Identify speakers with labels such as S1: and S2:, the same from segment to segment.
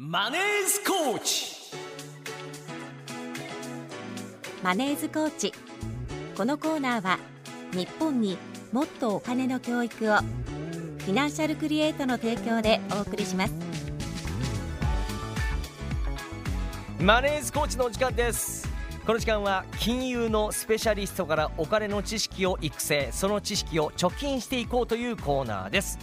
S1: マネースコーチ。
S2: マネーズコーチ。このコーナーは日本にもっとお金の教育をフィナンシャルクリエイトの提供でお送りします。
S1: マネースコーチのお時間です。この時間は金融のスペシャリストからお金の知識を育成その知識を貯金していこうというコーナーです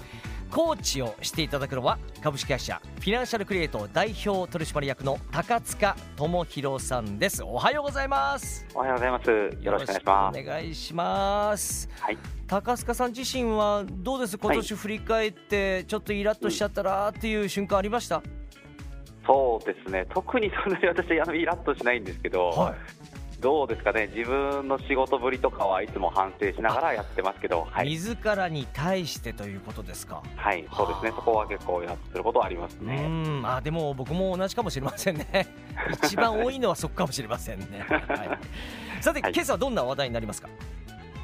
S1: コーチをしていただくのは株式会社フィナンシャルクリエイト代表取締役の高塚智博さんですおはようございます
S3: おはようございます。よろしくお願いします。
S1: お願いします
S3: はい。
S1: 高塚さん自身はどうです？今年振り返ってちょっとイラッとしちゃったなっていう瞬間ありました、
S3: そうですね。特にそんなに私あのイラッとしないんですけど、
S1: はい
S3: どうですかね。自分の仕事ぶりとかはいつも反省しながらやってますけど、はい。
S1: 自らに対してということですか
S3: はい、そうですね。そこは結構イラッとすることはあります
S1: う
S3: ね。
S1: んあでも僕も同じかもしれませんね 一番多いのはそこかもしれませんね、はい、さて、
S3: はい
S1: 今朝はどんな話題になりますか？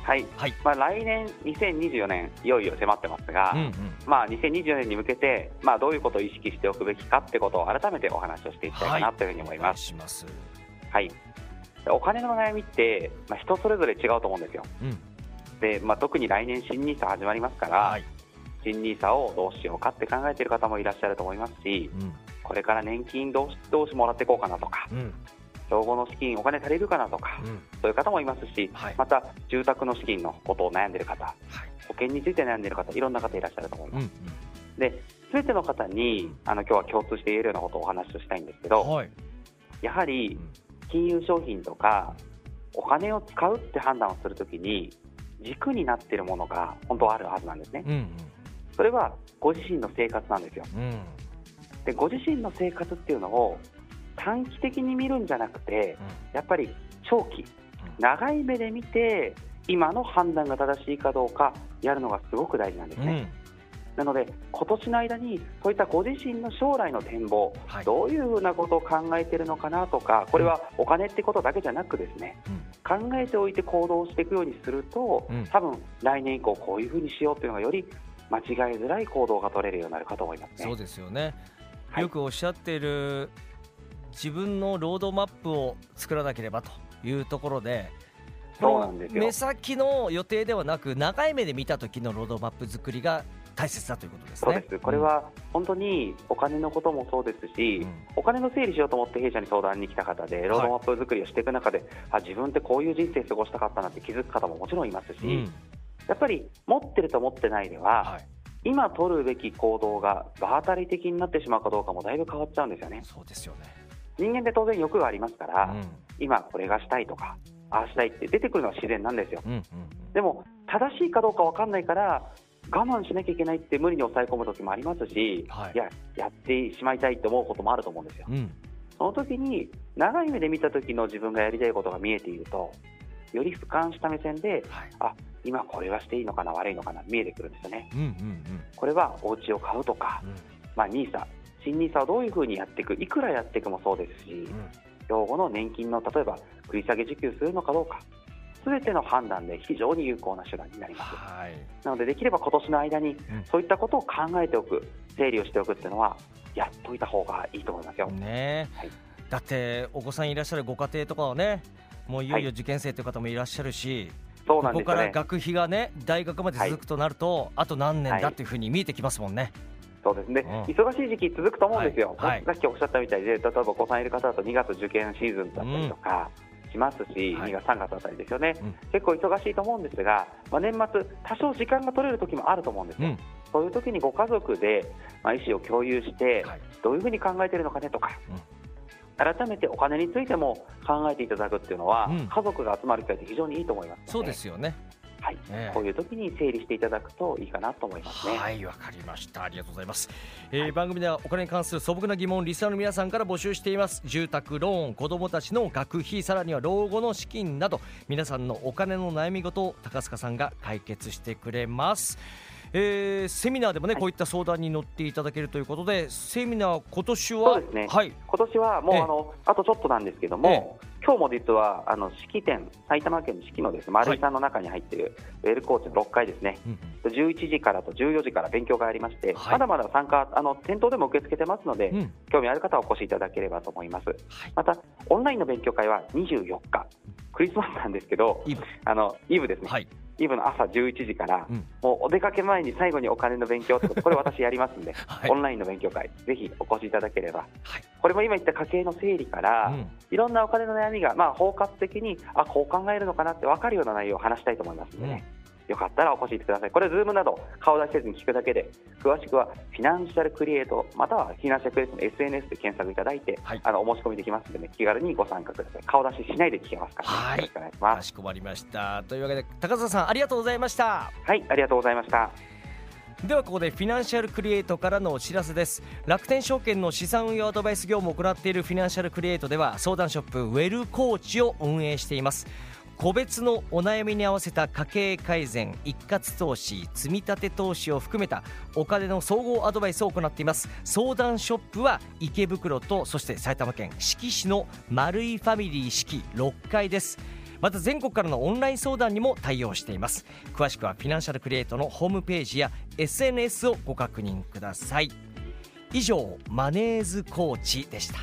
S3: はい。
S1: はい
S3: まあ来年2024年いよいよ迫ってますが、
S1: うんうん
S3: まあ2024年に向けてまあどういうことを意識しておくべきかってことを改めてお話をしていきたいかなというふうに思います。
S1: いします
S3: はい。お金の悩みって、まあ、人それぞれ違うと思うんですよ。
S1: うん。
S3: で、まあ、特に来年新 NISA 始まりますから、
S1: はい、
S3: 新 NISA をどうしようかって考えている方もいらっしゃると思いますし、
S1: うん。
S3: これから年金どうしどうしもらっていこうかなとか、
S1: うん。
S3: 老後の資金お金足りるかなとか、
S1: うん。
S3: そういう方もいますし、
S1: はい。
S3: また住宅の資金のことを悩んでいる方、
S1: はい。
S3: 保険について悩んでいる方、いろんな方いらっしゃると思います。
S1: うん
S3: で、すべての方にあの今日は共通して言えるようなことをお話をしたいんですけど、
S1: うんはい。
S3: やはり金融商品とかお金を使うって判断をするときに軸になっているものが本当はあるはずなんですね。
S1: うん
S3: それはご自身の生活なんですよ。
S1: うん。うん
S3: でご自身の生活っていうのを短期的に見るんじゃなくてやっぱり長期長い目で見て今の判断が正しいかどうかやるのがすごく大事なんです
S1: うん。
S3: ね、なので今年の間にそういったご自身の将来の展望、
S1: はい。
S3: どういうふうなことを考えているのかなとかこれはお金ってことだけじゃなくですね考えておいて行動していくようにすると、
S1: うん。
S3: 多分来年以降こういうふうにしようというのがより間違いづらい行動が取れるようになるかと思いますね。
S1: そうですよね、
S3: はい。
S1: よくおっしゃっている自分のロードマップを作らなければというところで
S3: そうなんですよ。
S1: 目先の予定ではなく長い目で見た時のロードマップ作りが大切だということですね。
S3: そうです。これは本当にお金のこともそうですし、
S1: うん。
S3: お金の整理しようと思って弊社に相談に来た方でロードマップ作りをしていく中で、あ自分ってこういう人生過ごしたかったなって気づく方ももちろんいますし、
S1: うん。
S3: やっぱり持ってると持ってないでは、
S1: はい、
S3: 今取るべき行動が場当たり的になってしまうかどうかもだいぶ変わっちゃうんですよね。
S1: そうですよね。
S3: 人間って当然欲がありますから、
S1: うん。
S3: 今これがしたいとかああしたいって出てくるのは自然なんですよ。
S1: うんうん
S3: でも正しいかどうか分かんないから我慢しなきゃいけないって無理に抑え込む時もありますし、
S1: はい。
S3: ややってしまいたいって思うこともあると思うんですよ。
S1: うん。うん
S3: その時に長い目で見た時の自分がやりたいことが見えているとより俯瞰した目線で
S1: はい。
S3: あ今これはしていいのかな悪いのかな見えてくるんですよね。
S1: うんうん
S3: これはお家を買うとか、
S1: うん。
S3: まあ、NISA 新 NISA をどういうふうにやっていくいくらやっていくもそうですし、
S1: うん。
S3: 老後の年金の例えば繰り下げ受給するのかどうか全ての判断で非常に有効な手段になります。
S1: はい。
S3: なのでできれば今年の間に
S1: ん。
S3: そういったことを考えておく整理をしておくっていうのはやっといた方がいいと思いますよ、
S1: ね。
S3: はい。
S1: だってお子さんいらっしゃるご家庭とかはねもういよいよ受験生という方もいらっしゃるし、
S3: そうな
S1: ここから学費がね大学まで続くとなると、あと何年だ
S3: はい
S1: っていうふうに見えてきますもんね。
S3: そうですね、
S1: うん。
S3: 忙しい時期続くと思うんですよ、
S1: はい。はい。
S3: さっきおっしゃったみたいで例えばお子さんいる方だと2月受験シーズンだったりとかしますし、
S1: はい。
S3: 2月3月あたりですよね、
S1: うん。
S3: 結構忙しいと思うんですが、まあ、年末多少時間が取れる時もあると思うんですよ、
S1: うん。
S3: そういう時にご家族で、まあ、意思を共有して、
S1: はい。
S3: どういうふうに考えているのかねとか、
S1: うん。
S3: 改めてお金についても考えていただくっていうのは、
S1: うん。
S3: 家族が集まる機会って非常にいいと思いますので
S1: そうですよね。
S3: はい
S1: ええ
S3: こういう時に整理していただくといいかなと思いますね。
S1: はい、わかりました。ありがとうございます。えー番組ではお金に関する素朴な疑問、リスナーの皆さんから募集しています。住宅ローン、子供たちの学費、さらには老後の資金など、皆さんのお金の悩み事を高塚さんが解決してくれます。えーセミナーでもね、
S3: はい。
S1: こういった相談に乗っていただけるということで、セミナー今年は
S3: そうですね。
S1: はい、
S3: 今年はもう
S1: ええ。
S3: あのあとちょっとなんですけども、今日も実はあの式典、埼玉県の式のですね丸井さんの中に入っているウェルコーチの6階ですね、うん、11時からと14時から勉強がありまして、はい、まだまだ参加、あの店頭でも受け付けてますので、うん、興味ある方はお越しいただければと思います。はい、また、オンラインの勉強会は24日、クリスマスなんですけど、あのイブですね、はい、イブの朝11時から、うん、もうお出かけ前に最後にお金の勉強ってこと、これ私やりますんで、はい、オンラインの勉強会、ぜひお越しいただければ、はい、これも今言った家計の整理から、うん、いろんなお金の悩みが、まあ、包括的に、あこう考えるのかなって分かるような内容を話したいと思いますのでね。うんよかったらお越しください。これ、 Zoom など顔出しせずに聞くだけで、詳しくはフィナンシャルクリエイト、またはフィナンシャルクリエイトの SNS で検索いただいて、はい、あのお申し込みできますので、ね、気軽にご参加ください。顔出ししないで聞けますから、ね、はい、よろしくお願いします。かし
S1: こまりました。というわけで、高澤さん、ありがとうございました。
S3: はい、ありがとうございました。
S1: ではここでフィナンシャルクリエイトからのお知らせです楽天証券の資産運用アドバイス業務を行っているフィナンシャルクリエイトでは相談ショップウェルコーチを運営しています個別のお悩みに合わせた家計改善一括投資積立投資を含めたお金の総合アドバイスを行っています。相談ショップは池袋とそして埼玉県志木市の丸井ファミリー四季6階です。また全国からのオンライン相談にも対応しています。詳しくはフィナンシャルクリエイトのホームページや SNS をご確認ください。以上マネーズコーチでした。